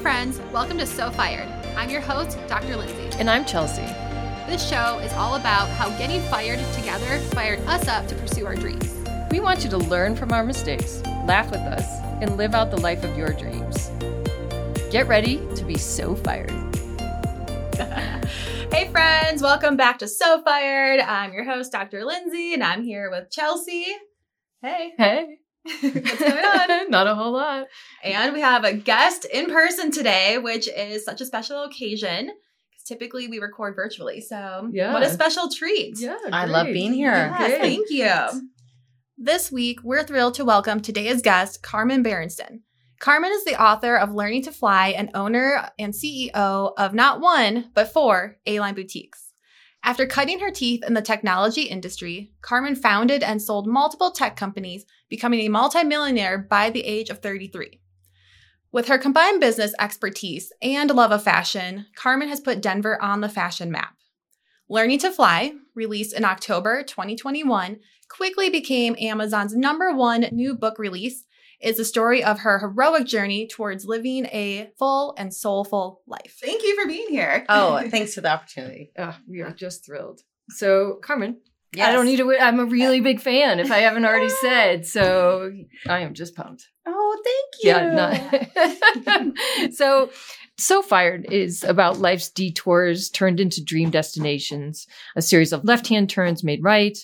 friends, welcome to So Fired. I'm your host, Dr. Lindsay. And I'm Chelsea. This show is all about how getting fired together fired us up to pursue our dreams. We want you to learn from our mistakes, laugh with us, and live out the life of your dreams. Get ready to be so fired. hey, friends, welcome back to So Fired. I'm your host, Dr. Lindsay, and I'm here with Chelsea. Hey. Hey. What's going on? Not a whole lot. And we have a guest in person today, which is such a special occasion. Because typically we record virtually. So, Yeah. what a special treat. Yeah. I love being here. Yes, thank you. This week, we're thrilled to welcome today's guest, Carmen Berenston. Carmen is the author of Learning to Fly and owner and CEO of not one, but four A-Line boutiques. After cutting her teeth in the technology industry, Carmen founded and sold multiple tech companies, becoming a multimillionaire by the age of 33. With her combined business expertise and love of fashion, Carmen has put Denver on the fashion map. Learning to Fly, released in October 2021, quickly became Amazon's number one new book release. Is the story of her heroic journey towards living a full and soulful life. Thank you for being here. Oh, thanks for the opportunity. We are just thrilled. So, Carmen, I don't need to. wait. I'm a really big fan. If I haven't already said, so I am just pumped. Oh, thank you. Yeah. No. so, so fired is about life's detours turned into dream destinations, a series of left-hand turns made right,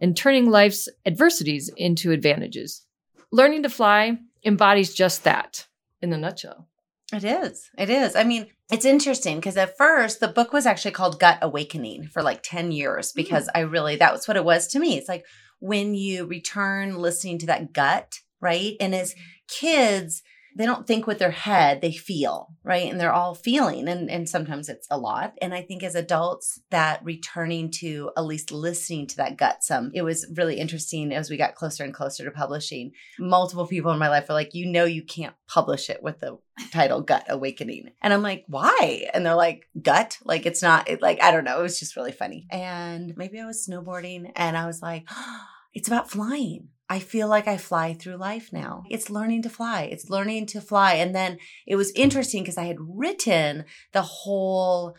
and turning life's adversities into advantages. Learning to fly embodies just that in a nutshell. It is. It is. I mean, it's interesting because at first the book was actually called Gut Awakening for like 10 years hmm. because I really, that was what it was to me. It's like when you return listening to that gut, right? And as hmm. kids, they don't think with their head, they feel, right? And they're all feeling. And, and sometimes it's a lot. And I think as adults, that returning to at least listening to that gut some, it was really interesting as we got closer and closer to publishing. Multiple people in my life were like, you know, you can't publish it with the title Gut Awakening. And I'm like, why? And they're like, gut? Like it's not, it, like, I don't know. It was just really funny. And maybe I was snowboarding and I was like, it's about flying. I feel like I fly through life now. It's learning to fly. It's learning to fly. And then it was interesting because I had written the whole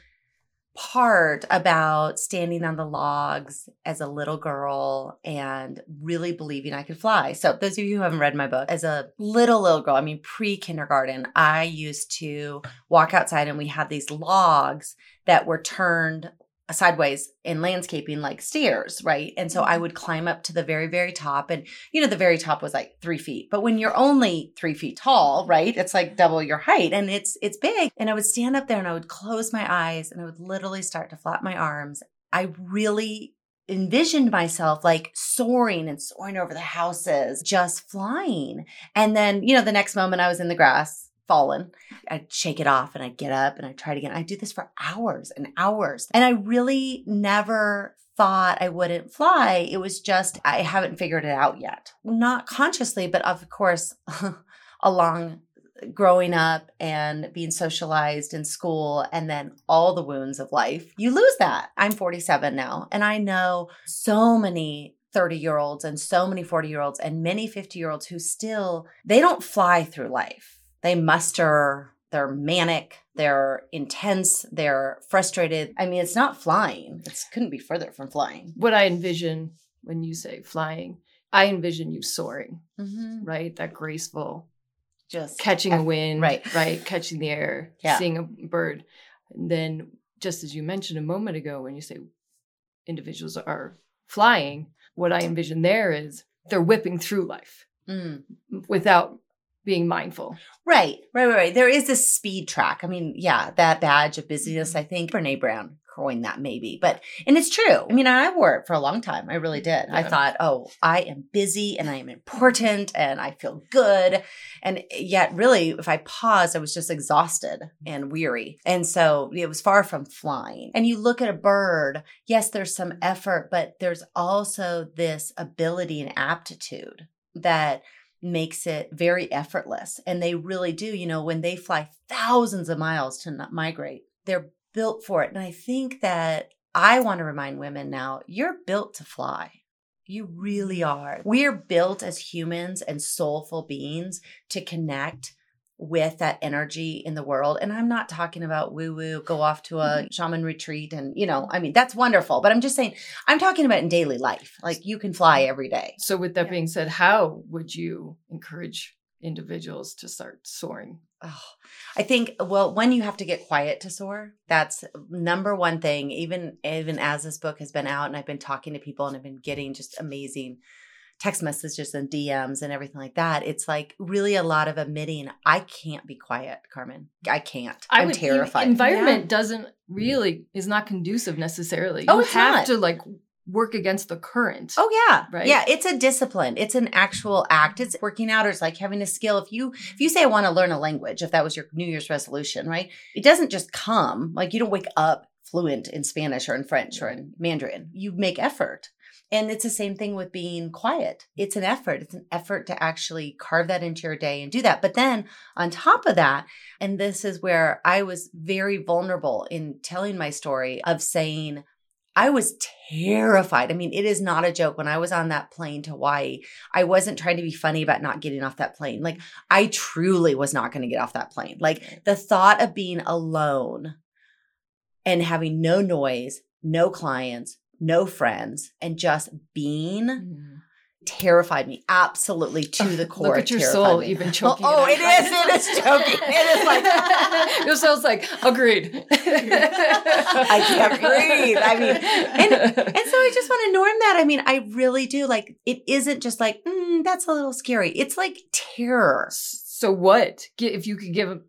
part about standing on the logs as a little girl and really believing I could fly. So, those of you who haven't read my book, as a little, little girl, I mean, pre kindergarten, I used to walk outside and we had these logs that were turned sideways in landscaping like stairs, right? And so I mm-hmm. would climb up to the very, very top. And, you know, the very top was like three feet. But when you're only three feet tall, right? It's like double your height and it's it's big. And I would stand up there and I would close my eyes and I would literally start to flap my arms. I really envisioned myself like soaring and soaring over the houses, just flying. And then, you know, the next moment I was in the grass, fallen. I'd shake it off and I'd get up and I'd try it again. I'd do this for hours and hours. And I really never thought I wouldn't fly. It was just, I haven't figured it out yet. Not consciously, but of course, along growing up and being socialized in school and then all the wounds of life, you lose that. I'm 47 now and I know so many 30 year olds and so many 40 year olds and many 50 year olds who still, they don't fly through life. They muster, they're manic, they're intense, they're frustrated. I mean, it's not flying. It couldn't be further from flying. What I envision when you say flying, I envision you soaring, Mm-hmm. right? That graceful, Just catching a wind, right. Right, catching the air, Yeah. seeing a bird. And then, just as you mentioned a moment ago, when you say individuals are flying, what I envision there is they're whipping through life Mm. without being mindful. Right, right, right, right. There is this speed track. I mean, yeah, that badge of busyness, mm-hmm. I think Brene Brown coined that maybe, but, and it's true. I mean, I wore it for a long time. I really did. I thought, oh, I am busy and I am important and I feel good. And yet, really, if I paused, I was just exhausted and weary. And so it was far from flying. And you look at a bird, yes, there's some effort, but there's also this ability and aptitude that makes it very effortless. And they really do, you know, when they fly thousands of miles to migrate, they're built for it. And I think that I want to remind women now you're built to fly. You really are. We are built as humans and soulful beings to connect with that energy in the world. And I'm not talking about woo woo, go off to a mm-hmm. shaman retreat. And, you know, I mean, that's wonderful. But I'm just saying, I'm talking about in daily life. Like you can fly every day. So, with that Yeah. being said, how would you encourage individuals to start soaring? Oh, I think well, when you have to get quiet to soar, that's number one thing. Even even as this book has been out and I've been talking to people and I've been getting just amazing text messages and DMs and everything like that. It's like really a lot of admitting I can't be quiet, Carmen. I can't. I I'm would- terrified. Environment doesn't really is not conducive necessarily. Oh, you it's have not. to like work against the current. Oh yeah. Right. Yeah, it's a discipline. It's an actual act. It's working out or it's like having a skill. If you if you say I want to learn a language, if that was your New Year's resolution, right? It doesn't just come. Like you don't wake up fluent in Spanish or in French or in Mandarin. You make effort. And it's the same thing with being quiet. It's an effort. It's an effort to actually carve that into your day and do that. But then on top of that, and this is where I was very vulnerable in telling my story of saying, I was terrified. I mean, it is not a joke. When I was on that plane to Hawaii, I wasn't trying to be funny about not getting off that plane. Like, I truly was not going to get off that plane. Like, the thought of being alone and having no noise, no clients, no friends, and just being Mm. terrified me absolutely to the core. Look at your soul, me. even choking. Oh, out. it is. It is choking. It is like. your soul's like agreed. I can't breathe. I mean, and so I just want to norm that. I mean, I really do. Like, it isn't just like, mm, that's a little scary. It's like terror. so what? If you could give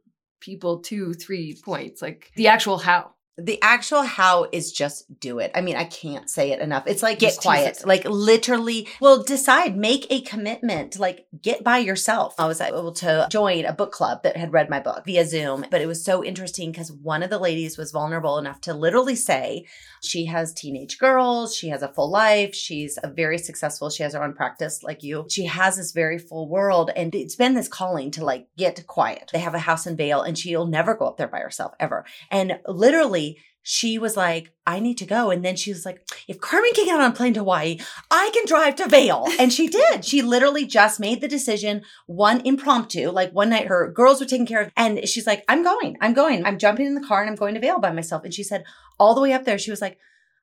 people two, three points, like the actual how. The actual how is just do it. I mean, I can't say it enough. It's like get Just quiet. Like literally, well, decide, make a commitment, like get by yourself. I was able to join a book club that had read my book via Zoom, but it was so interesting because one of the ladies was vulnerable enough to literally say she has teenage girls, she has a full life, she's a very successful, she has her own practice like you. She has this very full world and it's been this calling to like get quiet. They have a house in Vail and she'll never go up there by herself ever. And literally she was like, I need to go. And then she was like, if Carmen can get on a plane to Hawaii, I can drive to Vail. And she did. She literally just made the decision, one impromptu, like one night her girls were taken care of. And she's like, I'm going, I'm going, I'm jumping in the car and I'm going to Vail by myself. And she said, all the way up there, she was like,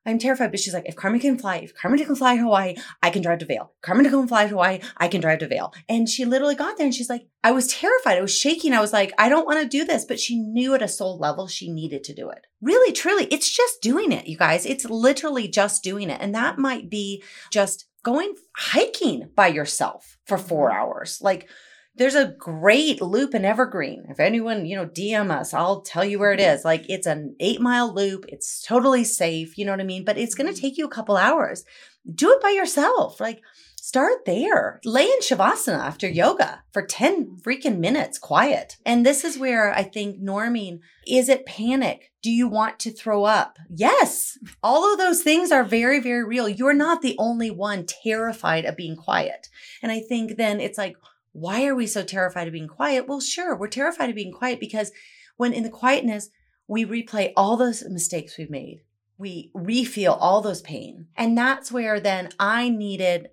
I'm terrified, but she's like, if Carmen can fly, if Carmen can fly to Hawaii, I can drive to Vail. Carmen can fly to Hawaii, I can drive to Vail. And she literally got there and she's like, I was terrified. I was shaking. I was like, I don't want to do this. But she knew at a soul level she needed to do it. Really, truly, it's just doing it, you guys. It's literally just doing it. And that might be just going hiking by yourself for four mm-hmm. hours. Like, there's a great loop in Evergreen. If anyone, you know, DM us, I'll tell you where it mm-hmm. is. Like it's an eight mile loop. It's totally safe. You know what I mean? But it's going to mm-hmm. take you a couple hours. Do it by yourself. Like start there. Lay in Shavasana after yoga for 10 mm-hmm. freaking minutes quiet. And this is where I think norming is it panic? Do you want to throw up? Yes. All of those things are very, very real. You're not the only one terrified of being quiet. And I think then it's like, why are we so terrified of being quiet? Well, sure, we're terrified of being quiet because when in the quietness, we replay all those mistakes we've made. We refeel all those pain. And that's where then I needed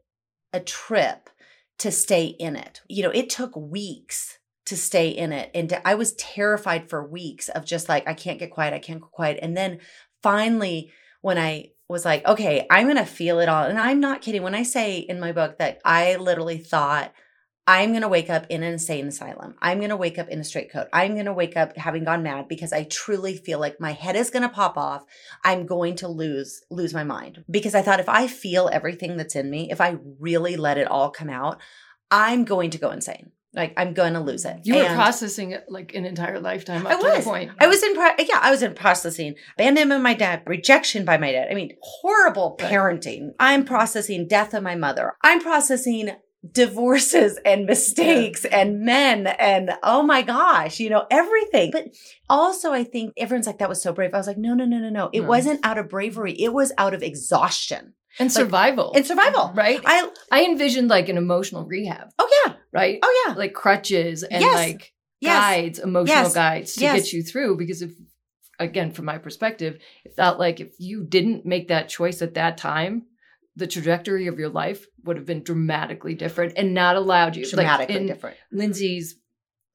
a trip to stay in it. You know, it took weeks to stay in it. And I was terrified for weeks of just like, I can't get quiet. I can't get quiet. And then finally, when I was like, okay, I'm going to feel it all. And I'm not kidding. When I say in my book that I literally thought, I'm going to wake up in an insane asylum. I'm going to wake up in a straight coat. I'm going to wake up having gone mad because I truly feel like my head is going to pop off. I'm going to lose lose my mind because I thought if I feel everything that's in me, if I really let it all come out, I'm going to go insane. Like I'm going to lose it. You were And- processing it like an entire lifetime I was. point. I was in, pro- yeah, I was in processing abandonment of my dad, rejection by my dad. I mean, horrible Right. parenting. I'm processing death of my mother. I'm processing divorces and mistakes and men and oh my gosh, you know, everything. But also, I think everyone's like, that was so brave. I was like, no, no, no, no, no. It No. wasn't out of bravery. It was out of exhaustion and survival. and survival. right? I, I envisioned like an emotional rehab, oh yeah. right? Oh yeah. Like crutches and Yes. like Yes. guides, emotional Yes. guides to get you through. Because if, again, from my perspective, it felt like if you didn't make that choice at that time, the trajectory of your life would have been dramatically different and not allowed you. Dramatically like in different. Lindsay's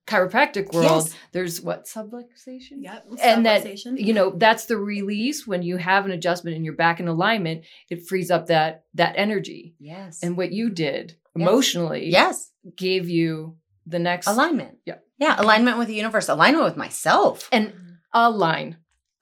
chiropractic world, Yes. there's what subluxation. Yep. And that you know that's the release when you have an adjustment and you're back in alignment. It frees up that that energy. Yes. And what you did Yes. emotionally, yes. gave you the next Alignment. Yeah. Yeah. Alignment with the universe. Alignment with myself. and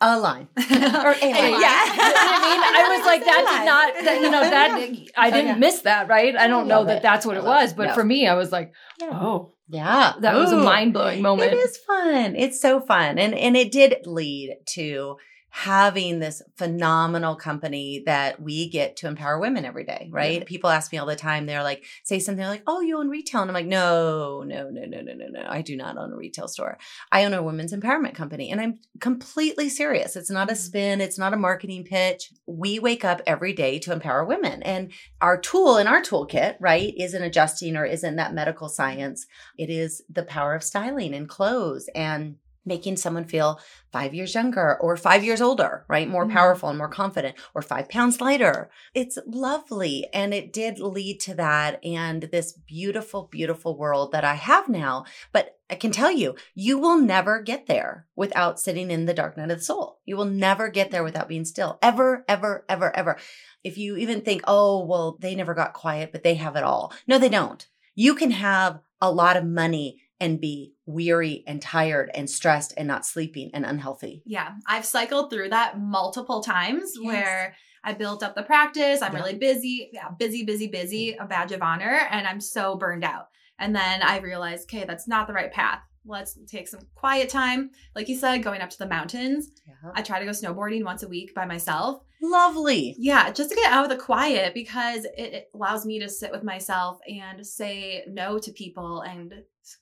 a line. Or a line. Yeah, I mean, I was like, that did not, that, you know, that I didn't yeah. miss that, right? I don't know that it. that's what it was, it. but No. for me, I was like, Yeah. oh, Yeah. that was a mind blowing moment. It is fun. It's so fun. And and it did lead to having this phenomenal company that we get to empower women every day, right? People ask me all the time, they're like, say something like, Oh, you own retail. And I'm like, No, no, no, no, no, no, no. I do not own a retail store. I own a women's empowerment company. And I'm completely serious. It's not a Mm-hmm. spin, it's not a marketing pitch. We wake up every day to empower women. And our tool in our toolkit, right, isn't adjusting or isn't that medical science. It is the power of styling and clothes and making someone feel five years younger or five years older, right? More Mhm. powerful and more confident or five pounds lighter. It's lovely. And it did lead to that and this beautiful, beautiful world that I have now. But I can tell you, you will never get there without sitting in the dark night of the soul. You will never get there without being still. Ever, ever, ever, ever. If you even think, oh, well, they never got quiet, but they have it all. No, they don't. You can have a lot of money and be weary and tired and stressed and not sleeping and unhealthy. Yeah, I've cycled through that multiple times Yes. where I built up the practice. I'm Yeah. really busy. Yeah, busy, busy, busy, mm-hmm. a badge of honor. And I'm so burned out. And then I realized, okay, that's not the right path. Let's take some quiet time. Like you said, going up to the mountains. I try to go snowboarding once a week by myself. Lovely. Yeah, just to get out of the quiet because it, it allows me to sit with myself and say no to people. And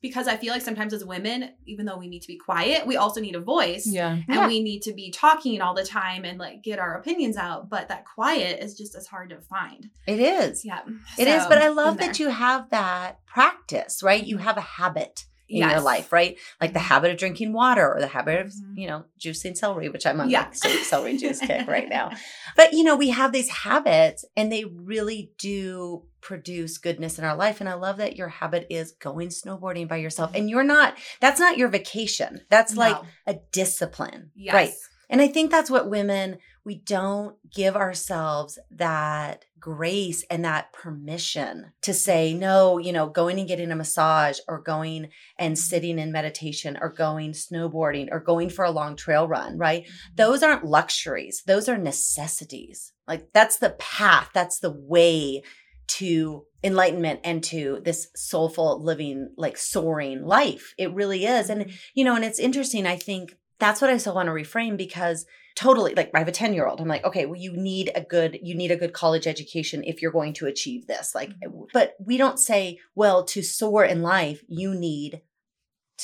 because I feel like sometimes as women, even though we need to be quiet, we also need a voice yeah. and Yeah. we need to be talking all the time and like get our opinions out but that quiet is just as hard to find It is. yeah It is, So, but I love that you have that practice, right? You have a habit in your life, right? Like the habit of drinking water or the habit of, Mhm. you know, juicing celery, which I'm on Yeah. like cel- celery juice kick right now. But, you know, we have these habits and they really do produce goodness in our life. And I love that your habit is going snowboarding by yourself. Mm-hmm. And you're not, that's not your vacation. That's like No. a discipline. yes. Right. And I think that's what women, we don't give ourselves that grace and that permission to say, no, you know, going and getting a massage or going and mm-hmm. sitting in meditation or going snowboarding or going for a long trail run, right? Mm-hmm. Those aren't luxuries, those are necessities. Like that's the path, that's the way to enlightenment and to this soulful living, like soaring life. It really is. And you know, and it's interesting. I think that's what I still want to reframe because totally, like I have a 10 year old. I'm like, okay, well, you need a good, you need a good college education if you're going to achieve this. Like, mm-hmm. but we don't say, well, to soar in life, you need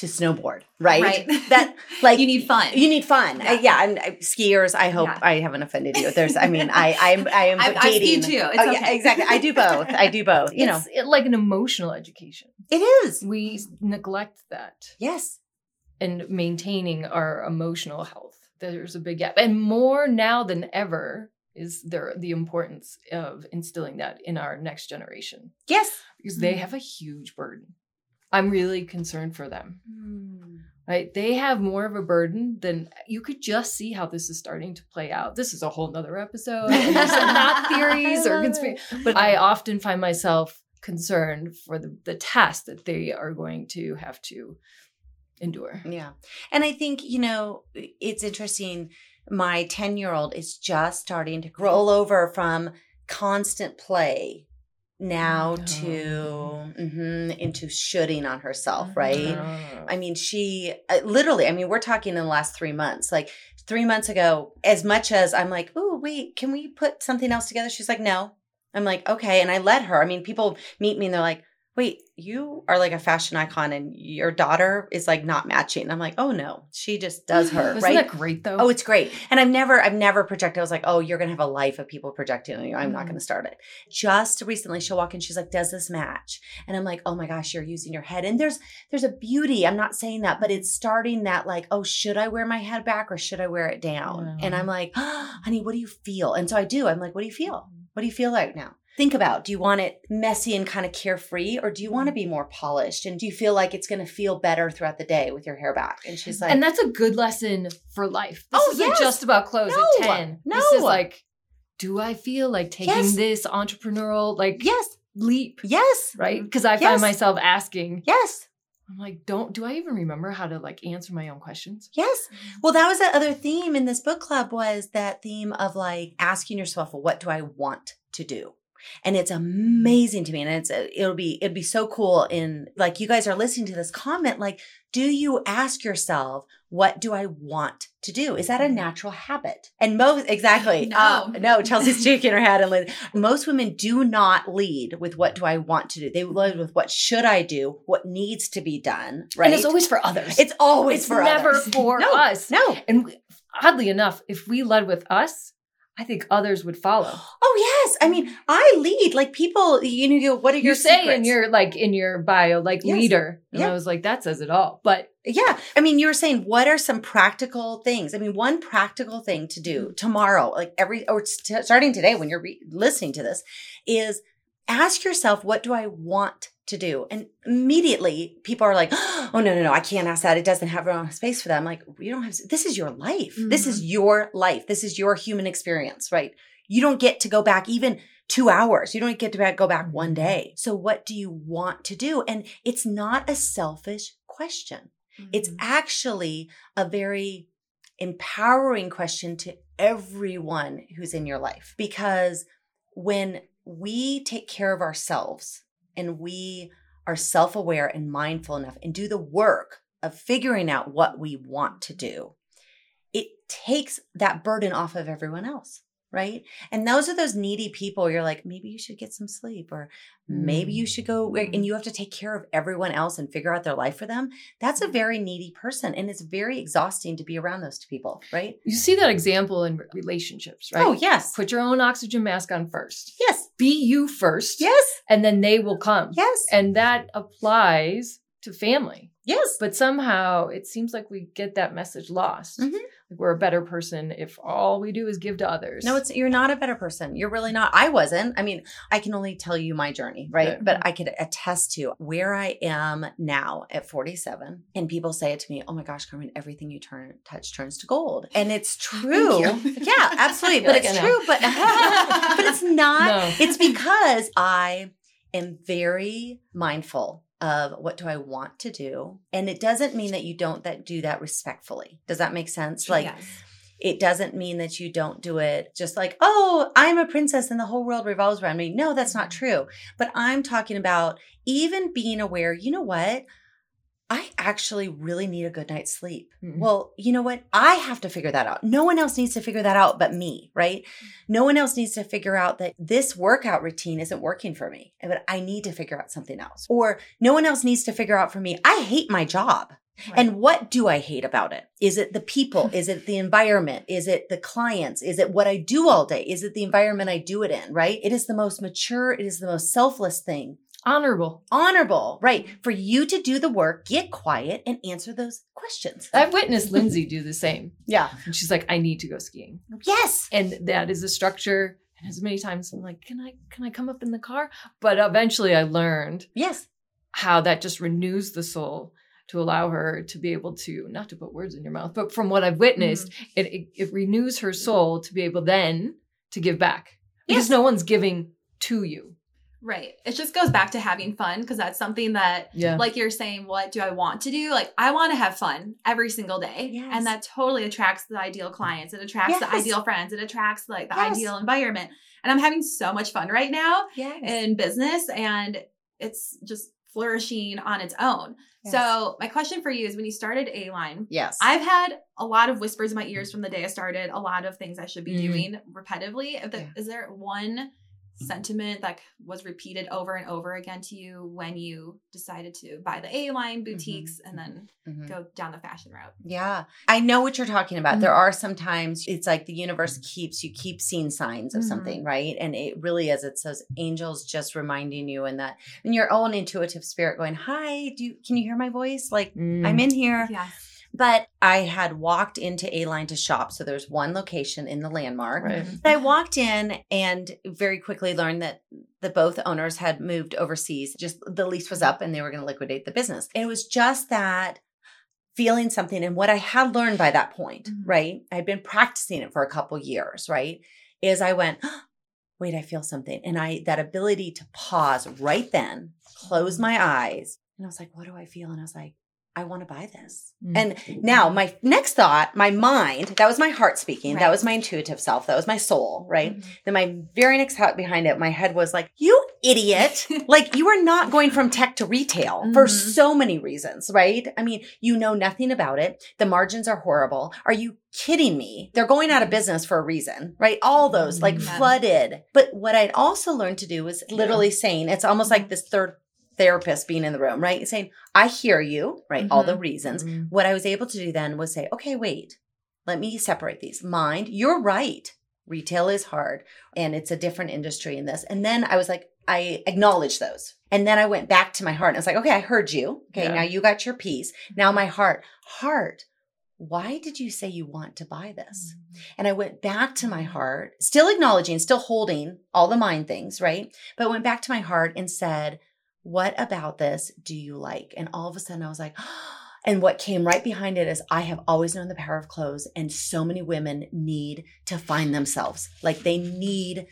to snowboard, right? Right. That like you need fun you need fun. Yeah. Uh, yeah, and uh, skiers. I hope Yeah. I haven't offended you. There's, I mean, I, I'm, I am I've dating. skied too. It's oh, yeah, exactly. I do both. I do both. You know, it- like an emotional education. it is. We neglect that Yes. and maintaining our emotional health. There's a big gap. And more now than ever is there the importance of instilling that in our next generation Yes. because they Mhm. have a huge burden. I'm really concerned for them. Hmm. Right? They have more of a burden than you could just see how this is starting to play out. This is a whole nother episode. Not theories or conspiracy. But I often find myself concerned for the, the task that they are going to have to endure. Yeah. And I think, you know, it's interesting. My 10 year old is just starting to roll over from constant play now Oh. to mhm, into shooting on herself, Mhm. right? Oh. I mean, she uh, literally, I mean, we're talking in the last three months. Like three months ago, as much as I'm like, oh, wait, can we put something else together? She's like, no. I'm like, okay. And I let her. I mean, people meet me and they're like, wait, you are like a fashion icon and your daughter is like not matching. I'm like, oh no, she just does her, Isn't right? that great though? Oh, it's great. And I've never, I've never projected. I was like, oh, you're going to have a life of people projecting on you. I'm not Mhm. going to start it. Just recently, she'll walk in. She's like, does this match? And I'm like, oh my gosh, you're using your head. And there's, there's a beauty. I'm not saying that, but it's starting that like, oh, should I wear my head back or should I wear it down? Yeah. And I'm like, oh, honey, what do you feel? And so I do. I'm like, what do you feel? What do you feel like now? Think about do you want it messy and kind of carefree or do you want to be more polished? And do you feel like it's going to feel better throughout the day with your hair back? And she's like, and that's a good lesson for life. This Oh, isn't yes. just about clothes No, at 10. no. This is like, do I feel like taking Yes. this entrepreneurial like yes, leap? yes, Right? Because I Yes. find myself asking, yes. I'm like, don't do I even remember how to like answer my own questions? Yes. Well, that was the other theme in this book club was that theme of like asking yourself, well, what do I want to do? And it's amazing to me. And it's, it'll be, it'd be so cool in like you guys are listening to this comment. Like, do you ask yourself, what do I want to do? Is that a natural habit? And most, exactly. No. Uh, no, Chelsea's shaking her head and like, most women do not lead with what do I want to do? They lead with what should I do? What needs to be done? Right. And it's always for others. It's always It's for never others. for No, us. No. And we- oddly enough, if we led with us, I think others would follow. Oh yes, I mean I lead like people. You know, you what are your You say in your like in your bio, like Yes. leader. And Yeah. I was like, that says it all. But yeah. I mean, you were saying what are some practical things? I mean, one practical thing to Mm-hmm. do tomorrow, like every or st- starting today when you're re- listening to this, is ask yourself, what do I want to do? And immediately people are like, oh no no no, I can't ask that. It doesn't have enough space for that. I'm like, you don't have. This is your life. This is mm-hmm. your life. This is your human experience, right? You don't get to go back even two hours. You don't get to go back one day. So what do you want to do? And it's not a selfish question. It's mm-hmm. actually a very empowering question to everyone who's in your life because when we take care of ourselves and we are self aware and mindful enough and do the work of figuring out what we want to do, it takes that burden off of everyone else. Right. And those are those needy people. You're like, maybe you should get some sleep, or maybe you should go and you have to take care of everyone else and figure out their life for them. That's a very needy person. And it's very exhausting to be around those two people. Right. you see that example in relationships, right? Oh, yes. Put your own oxygen mask on first. Yes. Be you first. Yes. And then they will come. Yes. And that applies to family. yes. But somehow it seems like we get that message lost. Mhm. We're a better person if all we do is give to others. No, it's you're not a better person. You're really not. I wasn't. I mean, I can only tell you my journey, right? But I could attest to where I am now at 47. And people say it to me, "Oh my gosh, Carmen, everything you turn touch turns to gold." And it's true. Yeah, absolutely. But like it's true. But but it's not. No. It's because I am very mindful of what do I want to do, and it doesn't mean that you don't that do that respectfully. Does that make sense? Like Yes. it doesn't mean that you don't do it just like, oh, I'm a princess and the whole world revolves around me. No, that's not true. But I'm talking about even being aware, you know what? I actually really need a good night's sleep. Mhm. Well, you know what? I have to figure that out. No one else needs to figure that out but me, right? No one else needs to figure out that this workout routine isn't working for me, but I need to figure out something else. Or no one else needs to figure out for me, I hate my job. And what do I hate about it? Is it the people? Is it the environment? Is it the clients? Is it what I do all day? Is it the environment I do it in, right? It is the most mature, it is the most selfless thing. Honorable. Honorable, right? For you to do the work, get quiet and answer those questions. I've witnessed Lindsay do the same. Yeah. And she's like, I need to go skiing. Yes. And that is a structure. And as many times I'm like, can I can I come up in the car? But eventually I learned Yes. how that just renews the soul to allow her to be able to not to put words in your mouth, but from what I've witnessed, mm-hmm. it, it it renews her soul to be able then to give back. Because Yes. no one's giving to you. Right. It just goes back to having fun because that's something that, Yeah. like you're saying, what do I want to do? Like, I want to have fun every single day. Yes. And that totally attracts the ideal clients. It attracts the ideal friends. It attracts like the Yes. ideal environment. And I'm having so much fun right now Yes. in business and it's just flourishing on its own. So, my question for you is when you started A Line, yes. I've had a lot of whispers in my ears from the day I started, a lot of things I should be Mhm. doing repetitively. The- Yeah. Is there one sentiment that was repeated over and over again to you when you decided to buy the A line boutiques and then Mhm. go down the fashion route? Yeah. I know what you're talking about. Mhm. There are sometimes it's like the universe keeps you keep seeing signs of Mhm. something, right? And it really is. It's those angels just reminding you and that and your own intuitive spirit going, Hi, do you can you hear my voice? Like Mm. I'm in here. Yes. But I had walked into A line to shop. So there's one location in the landmark. Right. I walked in and very quickly learned that the both owners had moved overseas. Just the lease was up and they were going to liquidate the business. It was just that feeling something and what I had learned by that point, Mhm. right? I'd been practicing it for a couple years, right? Is I went, wait, I feel something. And I that ability to pause right then, close my eyes, and I was like, what do I feel? And I was like, I want to buy this. Mm. And now my next thought, my mind, that was my heart speaking. That was my intuitive self. That was my soul, right? Mhm. Then my very next thought behind it, my head was like, you idiot. like you are not going from tech to retail for Mhm. so many reasons, right? I mean, you know nothing about it. The margins are horrible. Are you kidding me? They're going out of business for a reason, right? All those like Yeah. flooded. But what I'd also learned to do was literally saying, it's almost like this third therapist being in the room, right? Saying, I hear you, right? All the mm-hmm. reasons. Mhm. What I was able to do then was say, okay, wait, let me separate these. Mind, you're right. Retail is hard and it's a different industry in this. And then I was like, I acknowledged those. And then I went back to my heart and I was like, okay, I heard you. Okay, Yeah. now you got your piece. Now my mm-hmm. heart, heart, why did you say you want to buy this? Mm-hmm. And I went back to my heart, still acknowledging, still holding all the mind things, right? But went back to my heart and said, What about this do you like? And all of a sudden I was like, and what came right behind it is I have always known the power of clothes, and so many women need to find themselves. Like they need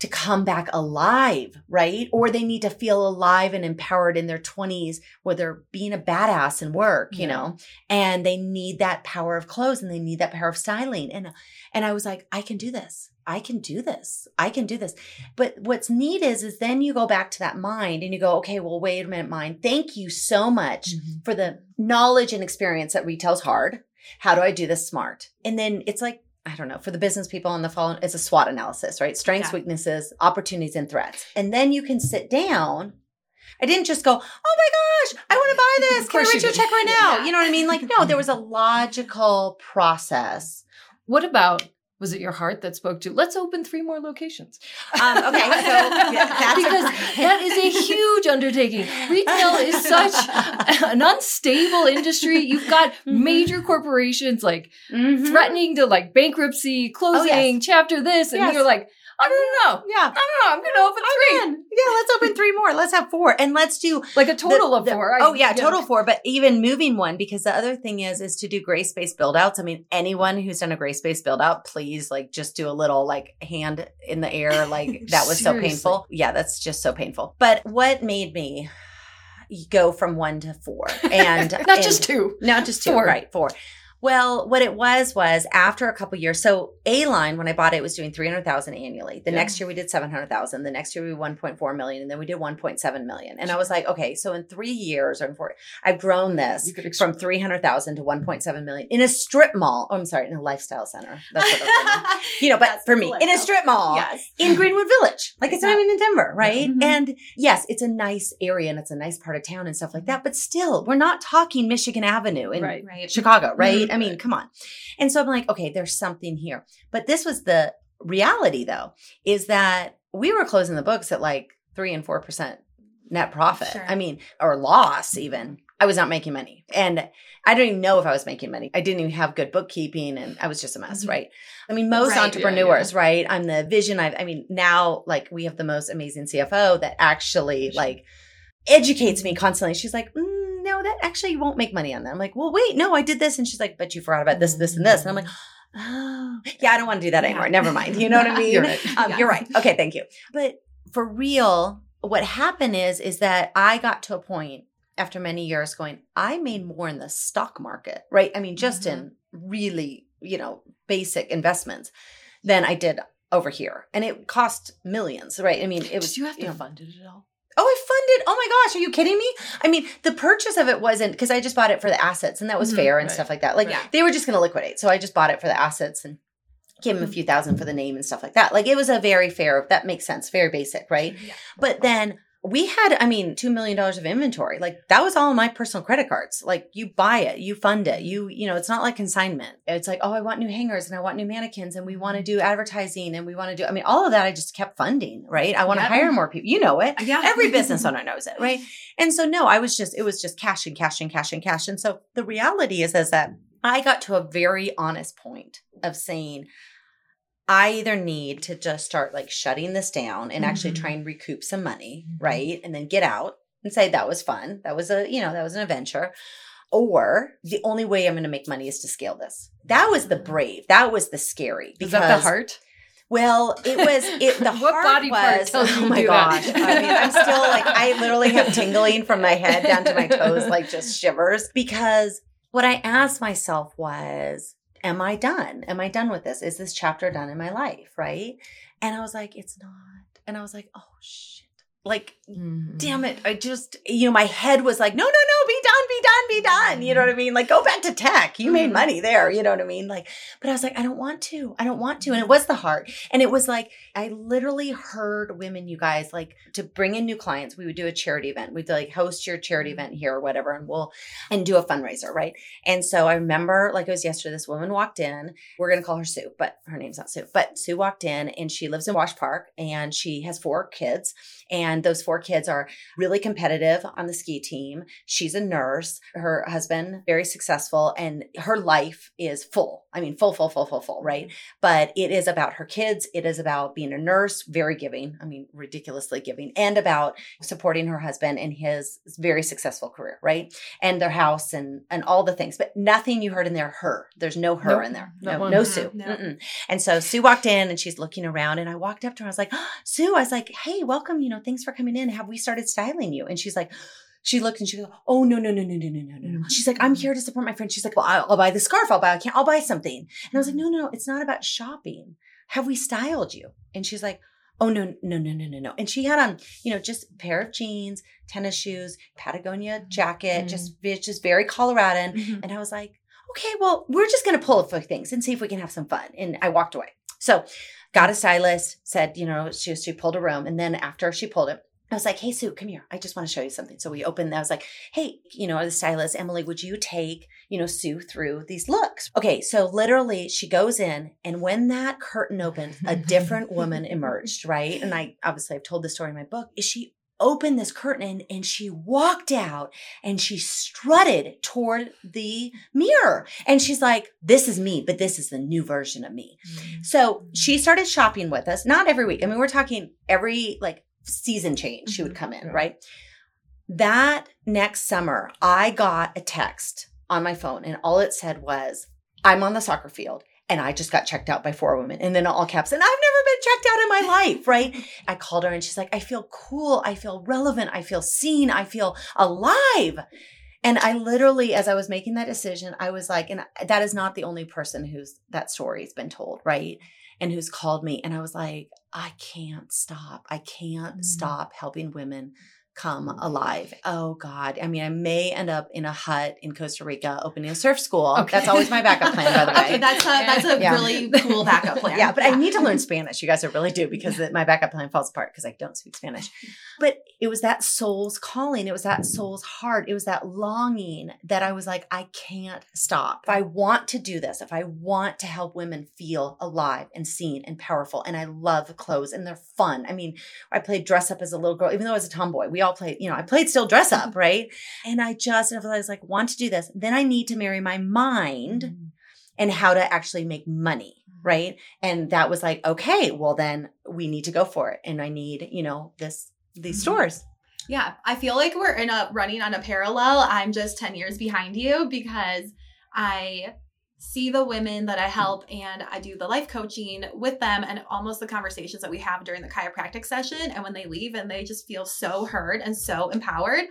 to come back alive, right? Or they need to feel alive and empowered in their 20s where they're being a badass in work, you Yeah. know, and they need that power of clothes and they need that power of styling. And and I was like, I can do this. I can do this. I can do this. But what's neat is is then you go back to that mind and you go, okay, well, wait a minute, mind. Thank you so much Mhm. for the knowledge and experience that retail's hard. How do I do this smart? And then it's like, I don't know, for the business people on the phone, it's a SWOT analysis, right? Strengths, Yeah. weaknesses, opportunities, and threats. And then you can sit down. I didn't just go, oh my gosh, I want to buy this. Can I write you you a check right now? Yeah. You know what I mean? Like, no, there was a logical process. What about was it your heart that spoke to let's open three more locations? Um, okay, so yeah, that's because that is a huge undertaking. Retail is such an unstable industry. You've got Mhm. major corporations like Mhm. threatening to like bankruptcy, closing, chapter this, and Yes. you're like, I don't know. Yeah. I don't know. I'm gonna open three. Again. Yeah, let's open three more. Let's have four. And let's do Like a total the- of the- four. Oh yeah, total four. But even moving one, because the other thing is, is to do gray space build outs. I mean, anyone who's done a gray space build out, please like just do a little like hand in the air. Like that was so painful. Yeah, that's just so painful. But what made me go from one to four and Not and- just two. not just two, Four. right? Four. Well, what it was was after a couple years. So A line, when I bought it, was doing three hundred thousand annually. The Yeah. next year we did seven hundred thousand. The next year we one point four million, and then we did one point seven million. And I was like, okay, so in three years or in four, I've grown this ex- from three hundred thousand to one point seven million in a strip mall. Oh, I'm sorry, in a lifestyle center. That's what I'm you know. But That's for me, in a strip mall Yes. in Greenwood Village. Like it's not Yeah. even in Denver, right? Mhm. And yes, it's a nice area and it's a nice part of town and stuff like that. But still, we're not talking Michigan Avenue in Right. Right. Chicago, right? Mhm. I mean, come on. And so I'm like, okay, there's something here. But this was the reality though, is that we were closing the books at like three and four percent net profit. Sure. I mean, or loss even. I was not making money. And I don't even know if I was making money. I didn't even have good bookkeeping and I was just a mess, Mhm. right? I mean, most Right, yeah, entrepreneurs, right? I'm the vision. I, I mean, now like we have the most amazing CFO that actually like educates me constantly. She's like, mm, no, that actually you won't make money on that. I'm like, well, wait, no, I did this. And she's like, but you forgot about this, this, and this. And I'm like, oh, yeah, I don't want to do that Yeah. anymore. Never mind. You know what I mean? You're right. Um, Yes. You're right. Okay, thank you. But for real, what happened is, is that I got to a point after many years going, I made more in the stock market, right? I mean, just in really, you know, basic investments than I did over here. And it cost millions, right? I mean, it was Did you have to know, fund it at all? Oh, I funded. Oh my gosh, are you kidding me? I mean, the purchase of it wasn't because I just bought it for the assets and that was Mhm, fair and right, stuff like that. Like right. they were just going to liquidate. So I just bought it for the assets and gave them a few thousand for the name and stuff like that. Like it was a very fair, that makes sense, very basic, right? Yeah. But then we had, I mean, $2 million of inventory. Like that was all my personal credit cards. Like you buy it, you fund it, you, you know, it's not like consignment. It's like, oh, I want new hangers and I want new mannequins and we want to mm-hmm. do advertising and we want to do, I mean, all of that I just kept funding, right? I want to Yep. hire more people. You know it. Yeah. Every business owner knows it, right? And so no, I was just, it was just cash and cash and cash and cash. And so the reality is, is that I got to a very honest point of saying, I either need to just start like shutting this down and actually Mhm. try and recoup some money, Mhm. right? And then get out and say that was fun. That was a, you know, that was an adventure. Or the only way I'm going to make money is to scale this. That was the brave. That was the scary. That the heart? Well, it was it. The What heart body part was. tells oh my that? gosh! I mean, I'm still like I literally have tingling from my head down to my toes, like just shivers. Because what I asked myself was, "Am I done? Am I done with this? Is this chapter done in my life?" Right? And I was like, "It's not." And I was like, "Oh shit!" Like Mm. damn it i just you know my head was like no no no be done done be done. You know what i mean? Like go back to tech. You made Mhm. money there you know what i mean? Like but i was like i don't want to. I don't want to. And it was the heart. And it was like i literally heard women you guys like to bring in new clients we would do a charity event. We'd like host your charity event here or whatever and we'll and do a fundraiser right? And so i remember like it was yesterday this woman walked in. We're going to call her sue but her name's not sue but sue walked in and she lives in wash park and she has four kids and those four kids are really competitive on the ski team. She's a nurse. Her husband, very successful, and her life is full. I mean, full, full, full, full, full, right? But it is about her kids. It is about being a nurse, very giving. I mean, ridiculously giving, and about supporting her husband in his very successful career, right? And their house and and all the things. But nothing you heard in there, her. There's no her Nope, in there. No, no Mhm, Sue. no. And so Sue walked in and she's looking around and I walked up to her. I was like, Sue, I was like, hey, welcome. You know, thanks for coming in. Have we started styling you? And she's like, she looked and she goes, oh, no, no, no, no, no, no, no, no. She's like, I'm here to support my friend. She's like, well, I'll, I'll buy the scarf. I'll buy, I can't, I'll buy something. And I was like, no, no, no, it's not about shopping. Have we styled you? And she's like, oh, no, no, no, no, no, no. And she had on, you know, just a pair of jeans, tennis shoes, Patagonia jacket, Mm. just, just very Coloradan. Mhm. And I was like, okay, well, we're just going to pull a few things and see if we can have some fun. And I walked away. So got a stylist, said, you know, she, she pulled a room. And then after she pulled it, I was like, hey, Sue, come here. I just want to show you something. So we opened, I was like, hey, you know, the stylist, Emily, would you take, you know, Sue through these looks? Okay. So literally she goes in and when that curtain opened, a different woman emerged, right? And I obviously I've told the story in my book, is she opened this curtain and, she walked out and she strutted toward the mirror. And she's like, this is me, but this is the new version of me. Mm. So she started shopping with us, not every week. I mean, we're talking every like season change, she would mm-hmm. come in, Yeah. right? That next summer, I got a text on my phone, and all it said was, I'm on the soccer field. And I just got checked out by four women. And then all caps, and I've never checked out in my life, right? I called her and she's like, I feel cool. I feel relevant. I feel seen. I feel alive. And I literally, as I was making that decision, I was like, and that is not the only person who's that story's been told, right? And who's called me. And I was like, I can't stop. I can't Mhm. stop helping women come alive. Oh God. I mean, I may end up in a hut in Costa Rica opening a surf school. Okay. That's always my backup plan, by the way. Okay, that's a that's a Yeah. really cool backup plan. Yeah, but I need to learn Spanish. You guys, I really do because the- my backup plan falls apart because I don't speak Spanish. But it was that soul's calling. It was that soul's heart. It was that longing that I was like, I can't stop. If I want to do this, if I want to help women feel alive and seen and powerful, and I love clothes and they're fun. I mean, I played dress up as a little girl, even though I was a tomboy. We all played, you know, I played still dress up, mm-hmm. right? And I just, I was like, want to do this. Then I need to marry my mind mm-hmm. and how to actually make money mm-hmm. right? And that was like okay well then we need to go for it. And i need you know this these stores. Yeah, I feel like we're in a running on a parallel. I'm just 10 years behind you because I see the women that I help and I do the life coaching with them and almost the conversations that we have during the chiropractic session and when they leave and they just feel so heard and so empowered.